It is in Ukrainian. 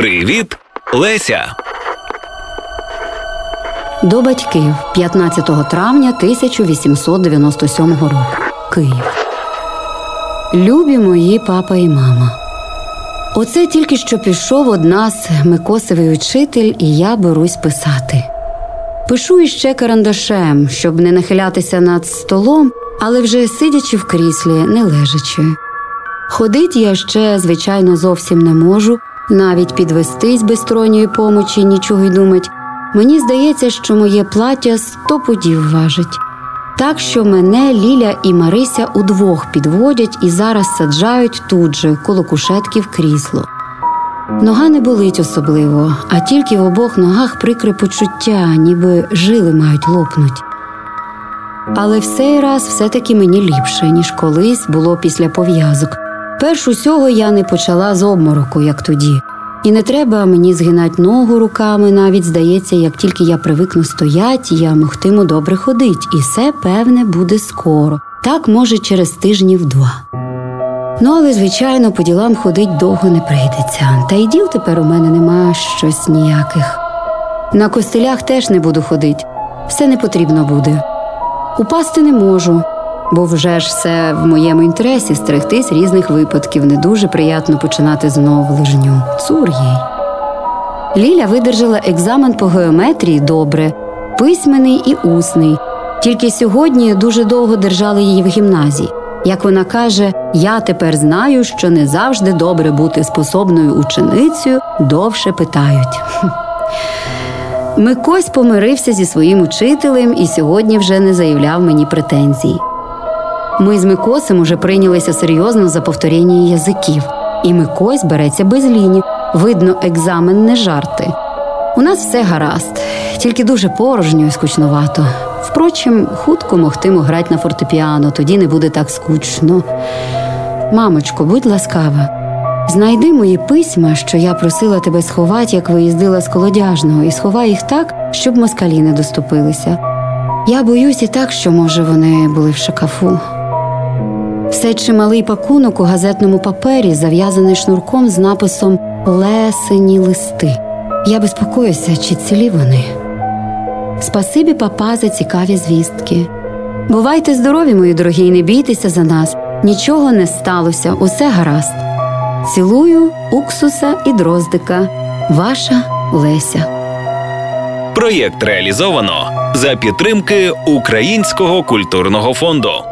Привіт, Леся. До батьків 15 травня 1897 року. Київ. Любі мої папа і мама. Оце тільки що пішов од нас Микосовий учитель, і я берусь писати. Пишу іще карандашем, щоб не нахилятися над столом, але вже сидячи в кріслі, не лежачи. Ходить я ще, звичайно, зовсім не можу, навіть підвестись без сторонньої помочі, нічого й думать. Мені здається, що моє плаття сто пудів важить. Так що мене Ліля і Марися удвох підводять і зараз саджають тут же, коло кушетки в крісло. Нога не болить особливо, а тільки в обох ногах прикре почуття, ніби жили мають лопнуть. Але в цей раз все-таки мені ліпше, ніж колись було після пов'язок. Перш усього я не почала з обмороку, як тоді. І не треба мені згинать ногу руками, навіть здається, як тільки я привикну стоять, я могтиму добре ходить, і все, певне, буде скоро, так, може, через тижнів два. Ну, але, звичайно, по ділам ходить довго не прийдеться. Та й діл тепер у мене нема щось ніяких. На костелях теж не буду ходить, все не потрібно буде. Упасти не можу, бо вже ж все в моєму інтересі стерегтись різних випадків. Не дуже приятно починати знов лижню. Цур їй. Ліля видержала екзамен по геометрії добре, письменний і усний. Тільки сьогодні дуже довго держали її в гімназії. Як вона каже, я тепер знаю, що не завжди добре бути способною ученицею, довше питають. Микось помирився зі своїм учителем і сьогодні вже не заявляв мені претензій. Ми з Микосем уже прийнялися серйозно за повторення язиків, і Микось береться без ліні. Видно, екзамен не жарти. У нас все гаразд, тільки дуже порожньо і скучновато. Впрочем, хутко могтиму грати на фортепіано, тоді не буде так скучно. Мамочко, будь ласкава, знайди мої письма, що я просила тебе сховати, як виїздила з колодяжного, і сховай їх так, щоб москалі не доступилися. Я боюсь і так, що, може, вони були в шакафу. Все чималий пакунок у газетному папері, зав'язаний шнурком з написом Лесені листи. Я безпокоюся, чи цілі вони. Спасибі, папа, за цікаві звістки. Бувайте здорові, мої дорогі, і не бійтеся за нас. Нічого не сталося, усе гаразд. Цілую уксуса і дроздика. Ваша Леся. Проєкт реалізовано за підтримки Українського культурного фонду.